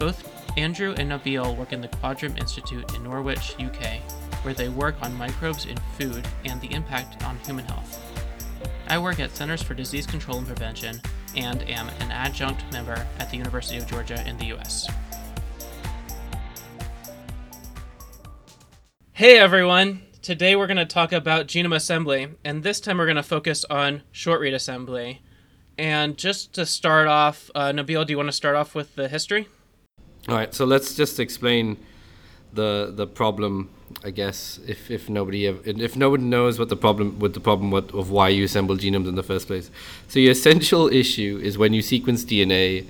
Both Andrew and Nabil work in the Quadram Institute in Norwich, UK, where they work on microbes in food and the impact on human health. I work at Centers for Disease Control and Prevention and am an adjunct member at the University of Georgia in the US. Hey everyone! Today we're going to talk about genome assembly, and this time we're going to focus on short read assembly. And just to start off, uh, Nabil, do you want to start off with the history? All right, so let's just explain the the problem. I guess if, if nobody ever, if no one knows what the problem with the problem what, of why you assemble genomes in the first place. So your essential issue is when you sequence DNA,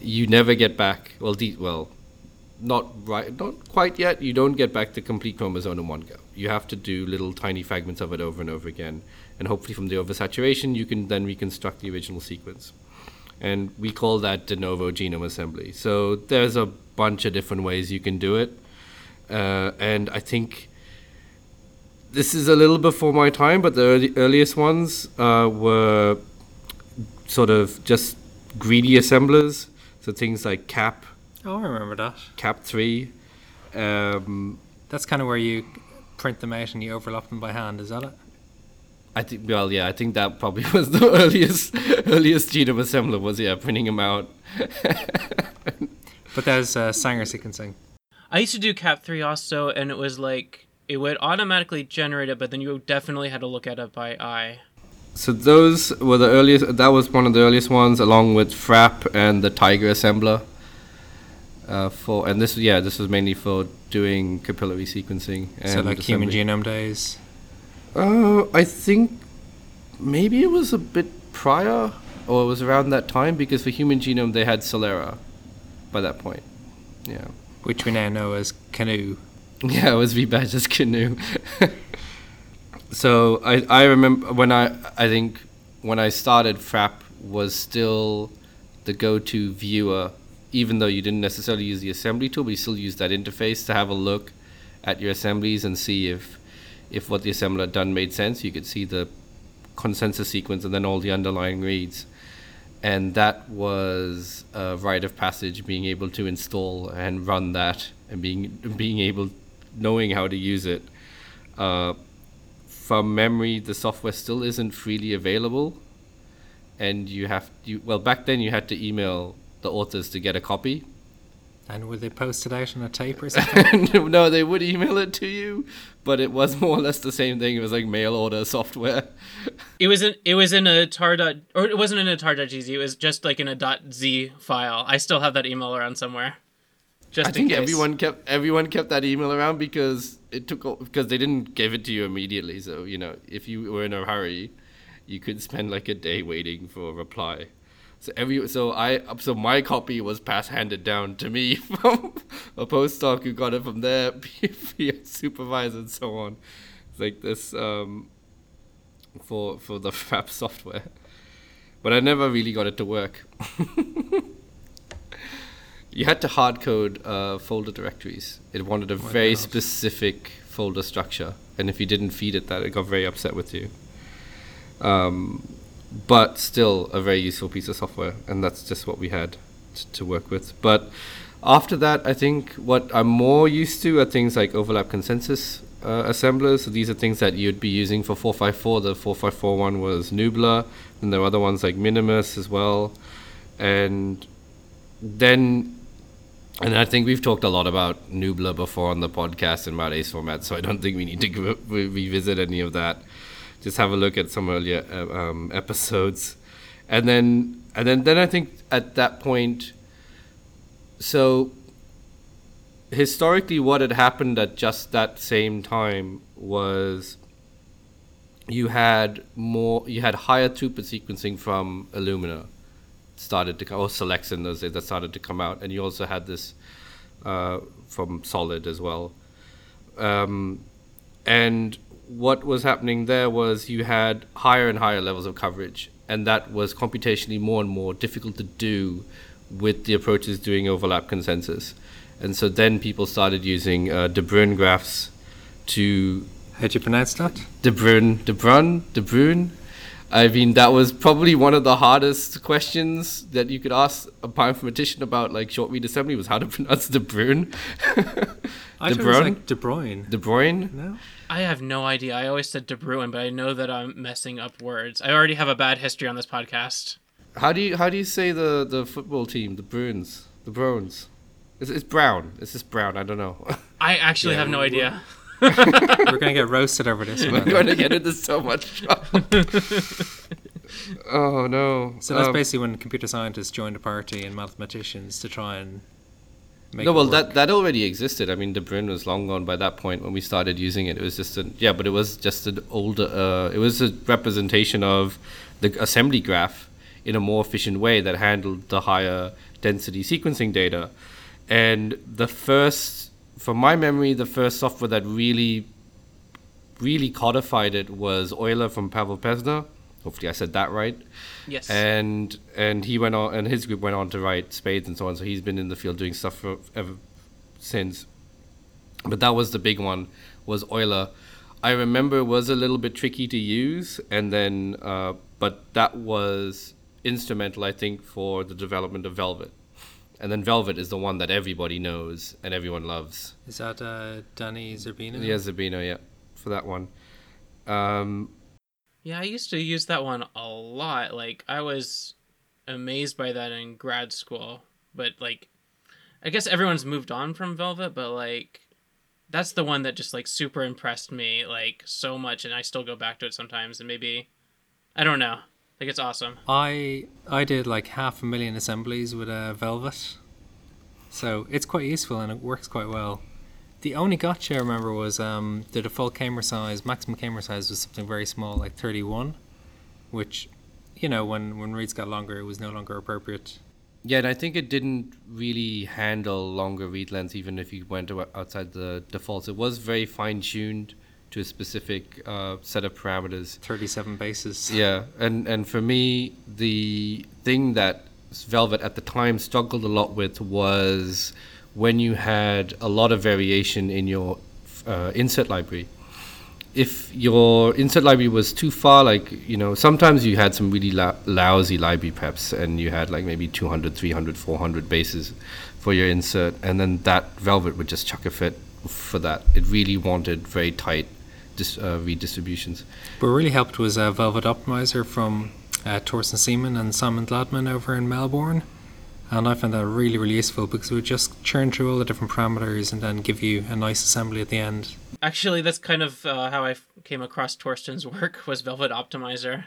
you never get back. Well, de- well, not right, not quite yet. You don't get back the complete chromosome in one go. You have to do little tiny fragments of it over and over again, and hopefully from the oversaturation, you can then reconstruct the original sequence and we call that de novo genome assembly. So there's a bunch of different ways you can do it, uh, and I think this is a little before my time, but the early, earliest ones uh, were sort of just greedy assemblers. So things like CAP. Oh, I remember that. CAP three. Um, That's kind of where you print them out and you overlap them by hand. Is that it? I think well, yeah, I think that probably was the earliest earliest genome assembler was yeah, printing them out. but there's uh, Sanger sequencing. I used to do Cap3 also, and it was like it would automatically generate it, but then you definitely had to look at it by eye. So those were the earliest. That was one of the earliest ones, along with Phrap and the TIGR assembler. Uh, for and this yeah, this was mainly for doing capillary sequencing. so like human genome days. Uh, I think maybe it was a bit prior, or it was around that time, because for human genome they had Celera by that point. Yeah. Which we now know as Canu. Yeah, it was as Canu. so I I remember when I I think when I started Phrap was still the go-to viewer, even though you didn't necessarily use the assembly tool, but you still used that interface to have a look at your assemblies and see if if what the assembler had done made sense, you could see the consensus sequence and then all the underlying reads. And that was a rite of passage, being able to install and run that, and being being able, knowing how to use it. Uh, from memory, the software still isn't freely available, and you have you well back then you had to email the authors to get a copy and would they post it out on a tape or something? no, they would email it to you, but it was more or less the same thing. It was like mail order software. It was in it was in a tar dot or it wasn't in a tar.gz. It was just like in a dot z file. I still have that email around somewhere. Just I think case. everyone kept everyone kept that email around because it took because they didn't give it to you immediately. So you know, if you were in a hurry, you could spend like a day waiting for a reply. So every so I so my copy was pass handed down to me from a postdoc who got it from their supervisor and so on. It's like this um, for for the Phrap software, but I never really got it to work. you had to hard code uh, folder directories. It wanted a oh very specific folder structure, and if you didn't feed it that, it got very upset with you. Um, but still a very useful piece of software, and that's just what we had t- to work with. But after that, I think what I'm more used to are things like overlap consensus uh, assemblers. So these are things that you'd be using for 454. The 454 one was Newbler, and there are other ones like Minimus as well. And then, and I think we've talked a lot about Newbler before on the podcast in about ACE format, so I don't think we need to re- revisit any of that just have a look at some earlier uh, um, episodes, and then and then then I think at that point, so historically, what had happened at just that same time was you had more you had higher throughput sequencing from Illumina started to come or Solexa in those days that started to come out, and you also had this uh, from Solid as well. Um, and what was happening there was you had higher and higher levels of coverage, and that was computationally more and more difficult to do with the approaches doing overlap consensus. And so then people started using uh, De Bruijn graphs to How do you pronounce that? De Bruijn, De Bruijn, De Bruijn. I mean, that was probably one of the hardest questions that you could ask a bioinformatician about like short read assembly was how to pronounce De Bruijn. I De thought it was Bruijn? like De Bruyne. De Bruijn? no? I have no idea. I always said De Bruin, but I know that I'm messing up words. I already have a bad history on this podcast. How do you how do you say the, the football team? The Bruins, the Browns. It's, it's brown. It's just brown. I don't know. I actually have no idea. We're going to get roasted over this We're going to get into so much trouble. oh no. So that's Um, basically when computer scientists joined a party and mathematicians to try and make no, well, that that already existed. I mean, De Bruijn was long gone by that point when we started using it. It was just a yeah, but it was just an older. Uh, it was a representation of the assembly graph in a more efficient way that handled the higher density sequencing data. And the first, from my memory, the first software that really, really codified it was Euler from Pavel Pevzner. Hopefully, I said that right. Yes. and and he went on and his group went on to write spades and so on so he's been in the field doing stuff for ever since. But that was the big one was Euler. I remember it was a little bit tricky to use and then uh, but that was instrumental I think for the development of Velvet. And then Velvet is the one that everybody knows and everyone loves. Is that uh, Danny Zerbino? yeah Zerbino, yeah for that one. Um, Yeah, I used to use that one a lot. Like I was amazed by that in grad school, but like I guess everyone's moved on from Velvet, but like that's the one that just like super impressed me like so much and I still go back to it sometimes and maybe I don't know. Like it's awesome. I I did like half a million assemblies with a Velvet, so it's quite useful and it works quite well. The only gotcha I remember was um, the default k-mer size, maximum k-mer size was something very small, like 31, which, you know, when when reads got longer, it was no longer appropriate. Yeah, and I think it didn't really handle longer read lengths, even if you went outside the defaults. It was very fine tuned to a specific uh, set of parameters. 37 bases. Yeah, and and for me, the thing that Velvet at the time struggled a lot with was when you had a lot of variation in your uh, insert library. If your insert library was too far, like, you know, sometimes you had some really lou- lousy library preps and you had like maybe 200, 300, 400 bases for your insert, and then that Velvet would just chuck a fit for that. It really wanted very tight dis- uh, redistributions. What really helped was a Velvet Optimizer from uh, Torsten Seemann and Simon Gladman over in Melbourne. And I found that really, really useful because it would just churn through all the different parameters and then give you a nice assembly at the end. Actually, that's kind of uh, how I came across Torsten's work was Velvet Optimizer.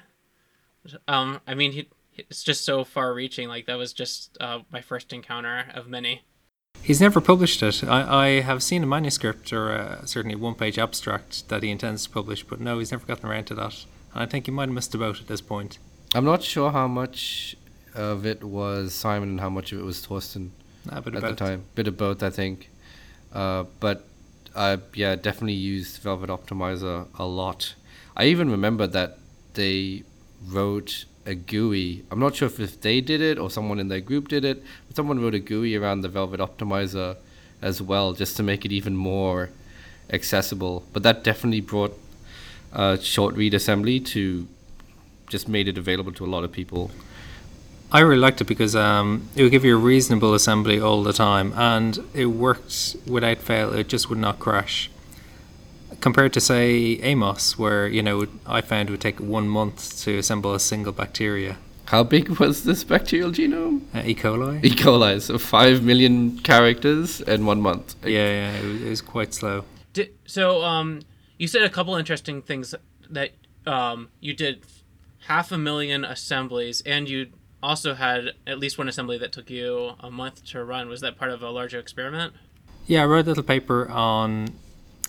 Um, I mean, he, it's just so far-reaching. Like that was just uh, my first encounter of many. He's never published it. I, I have seen a manuscript or uh certainly a one page abstract that he intends to publish, but no, he's never gotten around to that. And I think he might have missed the boat at this point. I'm not sure how much of it was Simon and how much of it was Torsten at the time. Bit of both, I think. Uh, but I yeah definitely used Velvet Optimizer a lot. I even remember that they wrote a GUI. I'm not sure if, if they did it or someone in their group did it, but someone wrote a GUI around the Velvet Optimizer as well, just to make it even more accessible. But that definitely brought uh, short read assembly to just made it available to a lot of people. I really liked it because um, it would give you a reasonable assembly all the time, and it worked without fail. It just would not crash. Compared to say Amos, where you know I found it would take one month to assemble a single bacteria, How big was this bacterial genome? uh, E. coli. E. coli, so five million characters in one month. yeah, yeah, it was, it was quite slow. Did, so, um, you said a couple interesting things that um, you did half a million assemblies, and you also had at least one assembly that took you a month to run. Was that part of a larger experiment? Yeah, I wrote a little paper on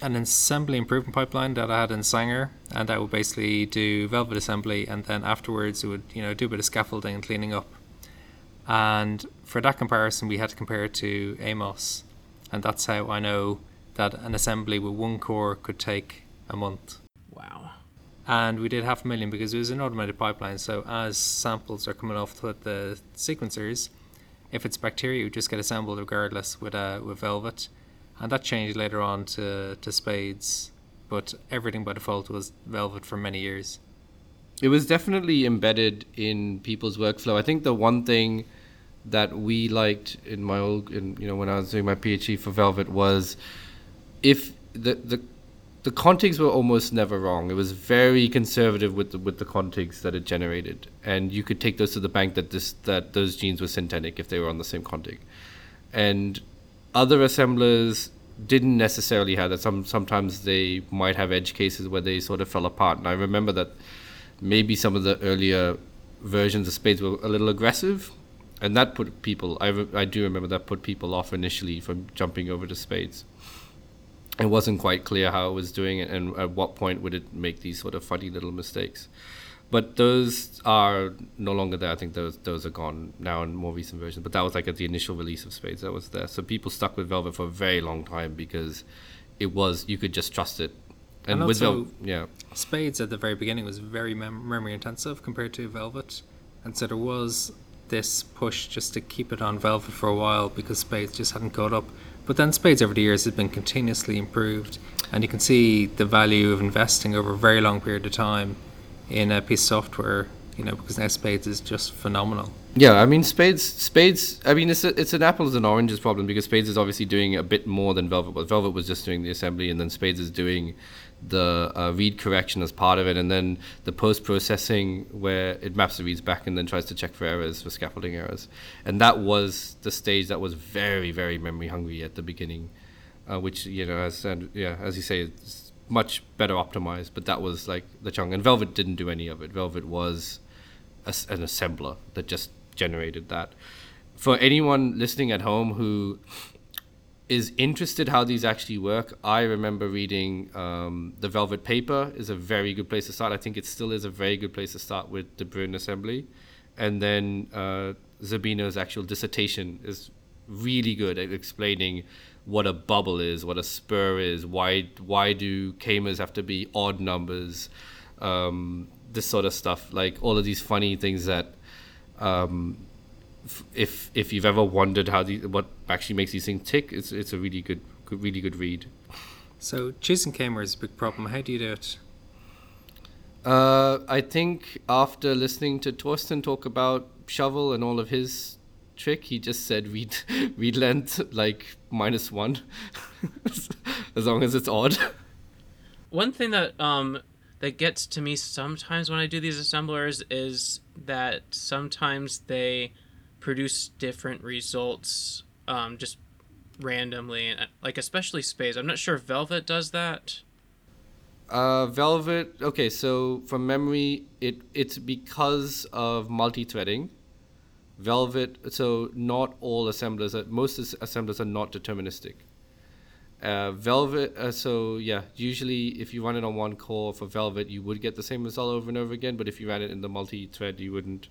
an assembly improvement pipeline that I had in Sanger, and that would basically do velvet assembly, and then afterwards it would you know do a bit of scaffolding and cleaning up. And for that comparison, we had to compare it to Amos, and that's how I know that an assembly with one core could take a month. And we did half a million because it was an automated pipeline. So as samples are coming off the, the sequencers, if it's bacteria, you just get assembled regardless with uh, with Velvet, and that changed later on to to Spades, but everything by default was Velvet for many years. It was definitely embedded in people's workflow. I think the one thing that we liked in my old, in, you know, when I was doing my PhD for Velvet was if the the the contigs were almost never wrong. It was very conservative with the with the contigs that it generated, and you could take those to the bank that this that those genes were synthetic if they were on the same contig, and other assemblers didn't necessarily have that. Some sometimes they might have edge cases where they sort of fell apart, and I remember that maybe some of the earlier versions of spades were a little aggressive and that put people I, re- I do remember that put people off initially from jumping over to spades it wasn't quite clear how it was doing it and at what point would it make these sort of funny little mistakes. But those are no longer there. I think those those are gone now in more recent versions. But that was like at the initial release of spades that was there. So people stuck with velvet for a very long time because it was you could just trust it. And, And with yeah. Spades at the very beginning was very mem- memory intensive compared to Velvet, and so there was this push just to keep it on Velvet for a while because Spades just hadn't caught up. But then Spades over the years has been continuously improved, and you can see the value of investing over a very long period of time in a piece of software. You know, because now Spades is just phenomenal. Yeah, I mean Spades. Spades. I mean, it's a, it's an apples and oranges problem because Spades is obviously doing a bit more than Velvet was. Velvet was just doing the assembly, and then Spades is doing the uh, read correction as part of it, and then the post processing where it maps the reads back and then tries to check for errors for scaffolding errors. And that was the stage that was very very memory hungry at the beginning, uh, which you know as and yeah as you say it's much better optimized. But that was like the chunk, and Velvet didn't do any of it. Velvet was as an assembler that just generated that. For anyone listening at home who is interested how these actually work, I remember reading um, the Velvet Paper is a very good place to start. I think it still is a very good place to start with the Bruin assembly, and then uh, Zerbino's actual dissertation is really good at explaining what a bubble is, what a spur is, why why do k-mers have to be odd numbers, um, this sort of stuff, like all of these funny things that um, if if you've ever wondered how the what actually makes these things tick, it's it's a really good, good really good read. So choosing k-mer is a big problem. How do you do it? Uh, I think after listening to Torsten talk about Shovill and all of his trick, he just said read read length like minus one, as long as it's odd. One thing that um that gets to me sometimes when I do these assemblers is that sometimes they produce different results um just randomly and uh, like especially spades. I'm not sure if Velvet does that. Uh, Velvet. Okay, so from memory, it it's because of multi-threading. Velvet. So not all assemblers. Are, most assemblers are not deterministic. Uh, Velvet. Uh, so yeah, usually if you run it on one core for Velvet, you would get the same result over and over again. But if you ran it in the multi-thread, you wouldn't.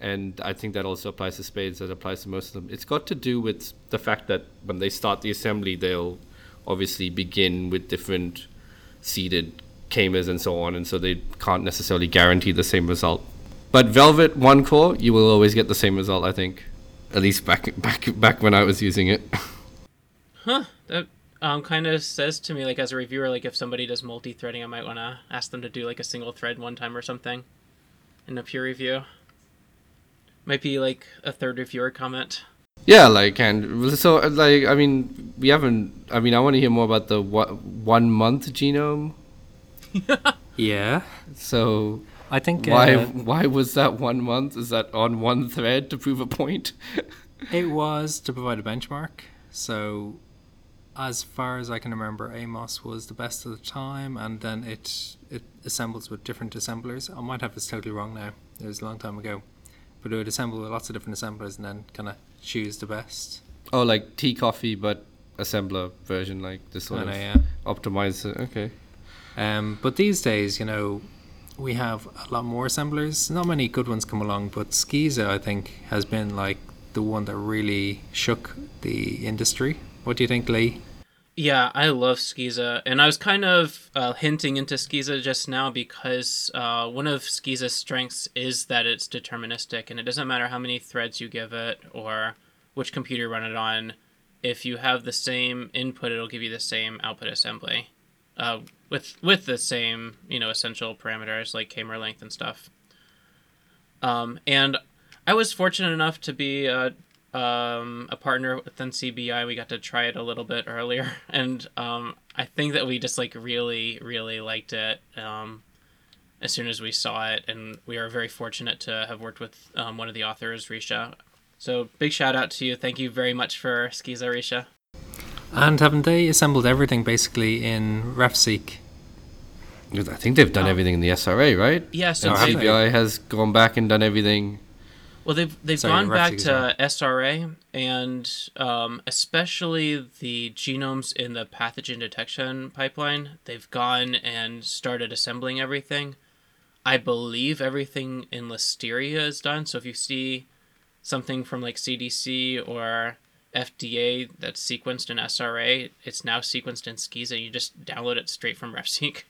And I think that also applies to spades. That applies to most of them. It's got to do with the fact that when they start the assembly, they'll obviously begin with different seeded k-mers and so on, and so they can't necessarily guarantee the same result. But Velvet one core, you will always get the same result, I think. At least back back back when I was using it. Huh. That um kind of says to me like as a reviewer like if somebody does multi-threading, I might want to ask them to do like a single thread one time or something in a peer review. Might be like a third reviewer comment. yeah, like and so like I mean we haven't. I mean I want to hear more about the one, one month genome. Yeah, So I think why uh, why was that one month? Is that on one thread to prove a point? It was to provide a benchmark. So, as far as I can remember, Amos was the best at the time, and then it it assembles with different assemblers. I might have this totally wrong now. It was a long time ago, but it would assemble with lots of different assemblers and then kind of choose the best. oh, like T-Coffee, but assembler version, like this sort I know, of yeah. optimized. Okay. Um, but these days, you know, we have a lot more assemblers. Not many good ones come along, but SKESA, I think, has been like the one that really shook the industry What do you think, Lee? Yeah, I love SKESA, and I was kind of uh, hinting into SKESA just now because uh, one of SKESA's strengths is that it's deterministic, and it doesn't matter how many threads you give it or which computer you run it on. If you have the same input, it'll give you the same output assembly, uh, with with the same you know essential parameters like k-mer length and stuff. Um, and I was fortunate enough to be uh, um, a partner within CBI. We got to try it a little bit earlier, and um, I think that we just like really, really liked it um, as soon as we saw it, and we are very fortunate to have worked with um, one of the authors, Richa. So big shout out to you. Thank you very much for SKESA, Richa. And haven't they assembled everything basically in RefSeq? I think they've done oh. everything in the SRA, right? Yeah, so and CBI has gone back and done everything well, they've they've Sorry, gone back to SRA and um, especially the genomes in the pathogen detection pipeline. They've gone and started assembling everything. I believe everything in Listeria is done. So if you see something from like CDC or FDA that's sequenced in SRA, it's now sequenced in SKESA. You just download it straight from RefSeq.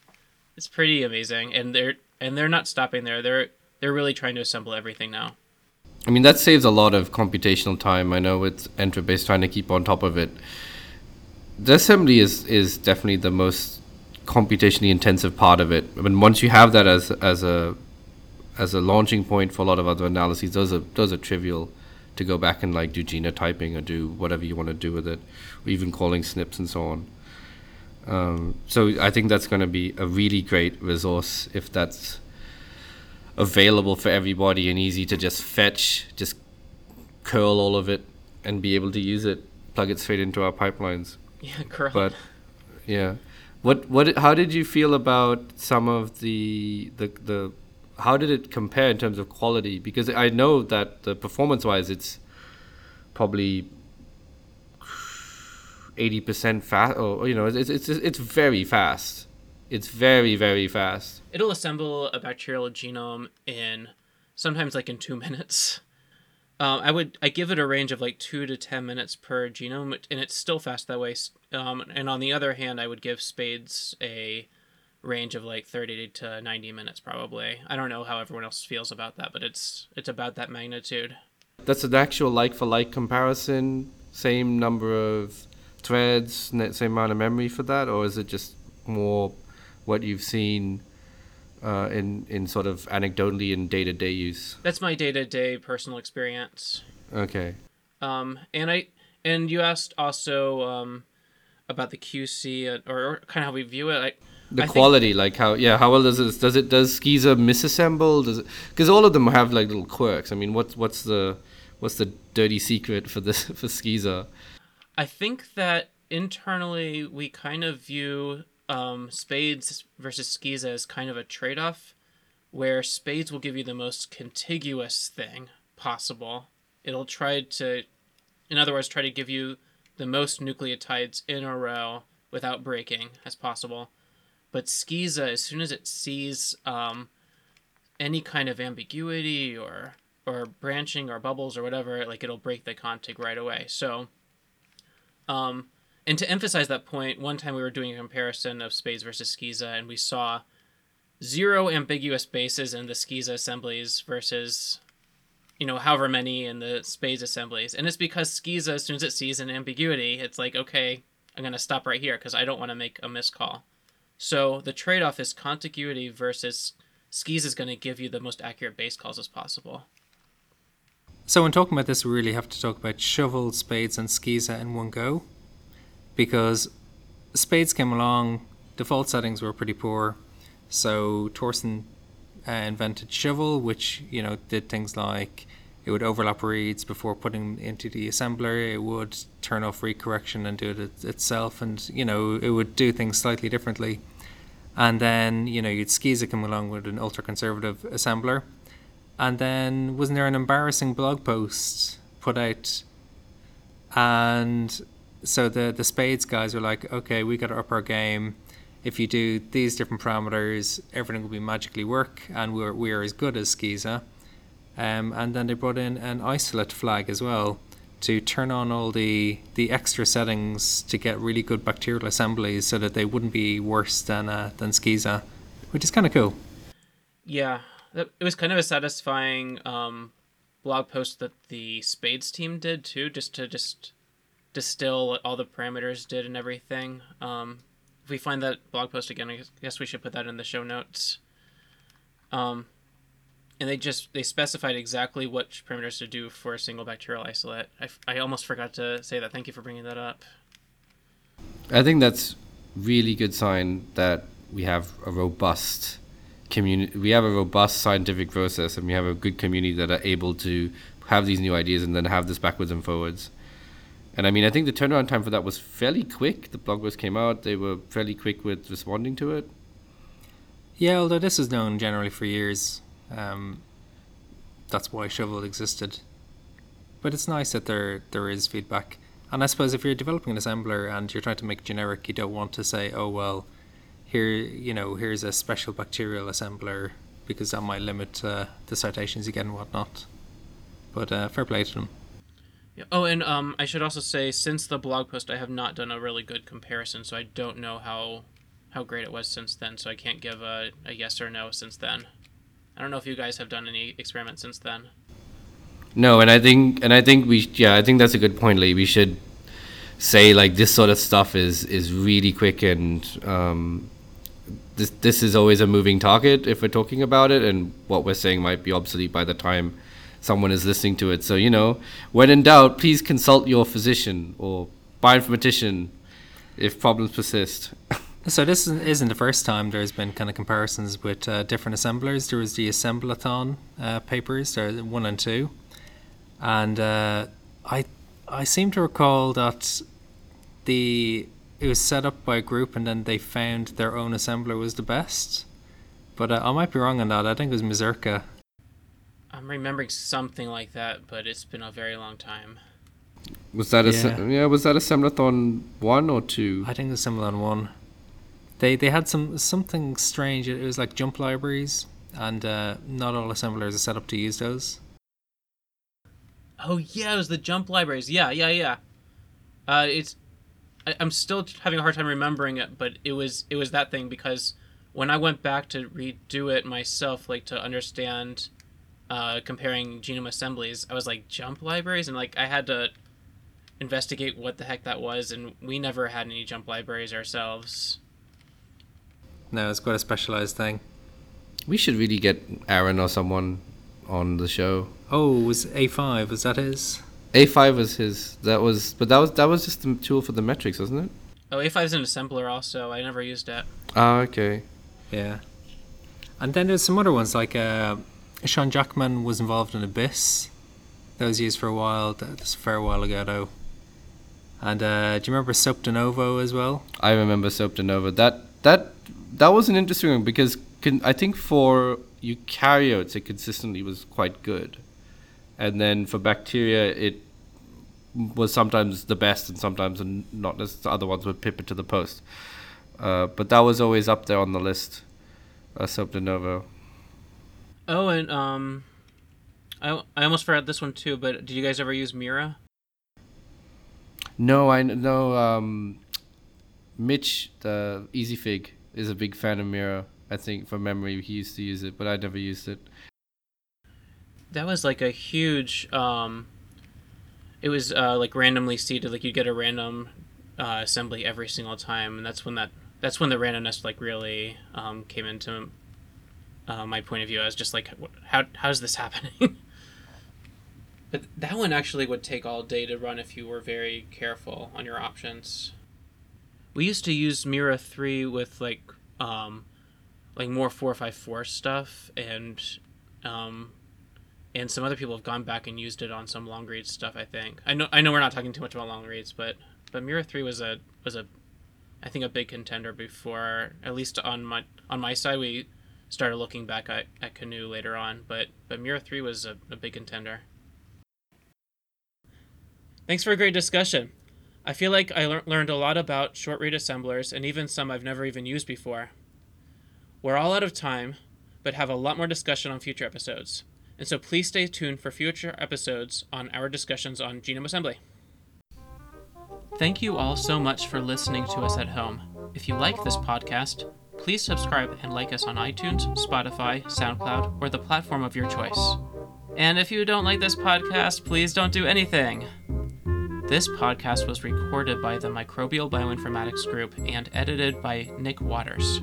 It's pretty amazing, and they're and they're not stopping there. They're they're really trying to assemble everything now. I mean, that saves a lot of computational time. I know with EnteroBase trying to keep on top of it. The assembly is, is definitely the most computationally intensive part of it. I mean, once you have that as as a as a launching point for a lot of other analyses, those are those are trivial to go back and like do genotyping or do whatever you want to do with it, or even calling SNPs and so on. Um, so I think that's going to be a really great resource if that's available for everybody and easy to just fetch, just curl all of it and be able to use it, plug it straight into our pipelines. Yeah, curl. But yeah, what what how did you feel about some of the the the how did it compare in terms of quality? Because I know that the performance wise, it's probably eighty percent fast. Or you know, it's it's it's very fast. It's very very fast it'll assemble a bacterial genome in sometimes like in two minutes. Um, I would I give it a range of like two to ten minutes per genome, and it's still fast that way. Um, and on the other hand, I would give Spades a range of like thirty to ninety minutes probably. I don't know how everyone else feels about that, but it's it's about that magnitude. That's an actual like for like comparison. Same number of threads, same amount of memory for that, or is it just more what you've seen? uh, in in sort of anecdotally in day to day use? That's my day to day personal experience. Okay. Um, and I and you asked also um, about the QC or, or kind of how we view it. Like, the I quality, think, like how yeah, how well does it does it does SKESA misassemble? Does it because all of them have like little quirks. I mean, what's what's the what's the dirty secret for this for SKESA? I think that internally we kind of view um, spades versus SKESA is kind of a trade off where spades will give you the most contiguous thing possible. It'll try to, in other words, try to give you the most nucleotides in a row without breaking as possible. But SKESA, as soon as it sees um, any kind of ambiguity or or branching or bubbles or whatever, like it'll break the contig right away. So, um, and to emphasize that point, one time we were doing a comparison of Spades versus SKESA, and we saw zero ambiguous bases in the SKESA assemblies versus, you know, however many in the Spades assemblies. And it's because SKESA, as soon as it sees an ambiguity, it's like, okay, I'm going to stop right here because I don't want to make a miscall. So the trade off is contiguity versus SKESA is going to give you the most accurate base calls as possible. So when talking about this, we really have to talk about Shovill, spades, and SKESA in one go because Spades came along, default settings were pretty poor. So Torsten uh, invented Shovill, which you know did things like it would overlap reads before putting into the assembler. It would turn off read correction and do it itself, and you know it would do things slightly differently. And then you know you'd SKESA come along with an ultra conservative assembler, and then wasn't there an embarrassing blog post put out? And so the the spades guys were like, okay, we got to up our game. If you do these different parameters, everything will be magically work, and we're we are as good as SKESA. Um, and then they brought in an isolate flag as well to turn on all the the extra settings to get really good bacterial assemblies so that they wouldn't be worse than uh, than SKESA, which is kind of cool. Yeah, it was kind of a satisfying um, blog post that the Spades team did too, just to just distill what all the parameters did and everything. Um, if we find that blog post again, I guess we should put that in the show notes. Um, and they just they specified exactly what parameters to do for a single bacterial isolate. I, I almost forgot to say that. Thank you for bringing that up. I think that's really good sign that we have a robust community. We have a robust scientific process, and we have a good community that are able to have these new ideas and then have this backwards and forwards. And I mean, I think the turnaround time for that was fairly quick. The blog post came out; they were fairly quick with responding to it. Yeah, although this is known generally for years. Um, that's why Shovill existed. But it's nice that there there is feedback. And I suppose if you're developing an assembler and you're trying to make generic, you don't want to say, "Oh well, here you know here's a special bacterial assembler," because that might limit uh, the citations you get and whatnot. But uh, fair play to them. Oh, and um, I should also say, since the blog post, I have not done a really good comparison, so I don't know how how great it was since then. So I can't give a, a yes or no since then. I don't know if you guys have done any experiments since then. No, and I think and I think we yeah I think that's a good point, Lee. We should say like this sort of stuff is is really quick and um, this this is always a moving target if we're talking about it, and what we're saying might be obsolete by the time someone is listening to it. So you know, when in doubt, please consult your physician or bioinformatician if problems persist. So this isn't the first time there's been kind of comparisons with uh, different assemblers. There was the Assemblathon uh, papers, there one and two, and uh, I I seem to recall that the it was set up by a group and then they found their own assembler was the best. But uh, I might be wrong on that. I think it was Mazurka. I'm remembering something like that, but it's been a very long time. Was that yeah. a yeah? Was that a Assemblathon one or two? I think the was one. They they had some something strange. It was like jump libraries, and uh, not all assemblers are set up to use those. Oh yeah, it was the jump libraries. Yeah, yeah, yeah. Uh, it's I, I'm still having a hard time remembering it, but it was it was that thing because when I went back to redo it myself, like to understand uh, comparing genome assemblies, I was like jump libraries, and like I had to investigate what the heck that was, and we never had any jump libraries ourselves. No, it's quite a specialized thing. We should really get Aaron or someone on the show. Oh, was A5? Was that his? A5 was his. That was, but that was that was just the tool for the metrics, wasn't it? Oh, A5 is an assembler also. I never used it. Ah, okay. Yeah. And then there's some other ones like uh, Shaun Jackman was involved in Abyss. That was used for a while. That's a fair while ago, though. And uh, do you remember Soap de Novo as well? I remember Soap de Novo. That that that was an interesting one because con- I think for eukaryotes it consistently was quite good, and then for bacteria it was sometimes the best and sometimes not as the other ones would pip it to the post. Uh, but that was always up there on the list. Uh, Soap de Novo. Oh, and um, I I almost forgot this one too. But did you guys ever use Mira? No, I know. Um, Mitch, the Easy Fig, is a big fan of Mira. I think from memory he used to use it, but I never used it. That was like a huge. Um, it was uh, like randomly seeded. Like you get a random uh, assembly every single time, and that's when that that's when the randomness like really um, came into uh, my point of view. I was just like, how how's this happening? but that one actually would take all day to run if you were very careful on your options we used to use Mira three with like um, like more four five four stuff and um, and some other people have gone back and used it on some long reads stuff. I think I know I know we're not talking too much about long reads, but but Mira three was a was a I think a big contender before at least on my on my side we started looking back at, at GNU later on, but but Mira three was a, a big contender. Thanks for a great discussion. I feel like I le- learned a lot about short read assemblers and even some I've never even used before. We're all out of time, but have a lot more discussion on future episodes. And so please stay tuned for future episodes on our discussions on genome assembly. Thank you all so much for listening to us at home. If you like this podcast, please subscribe and like us on iTunes, Spotify, SoundCloud, or the platform of your choice. And if you don't like this podcast, please don't do anything. This podcast was recorded by the Microbial Bioinformatics Group and edited by Nick Waters.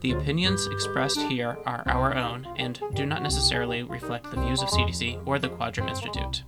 The opinions expressed here are our own and do not necessarily reflect the views of CDC or the Quadram Institute.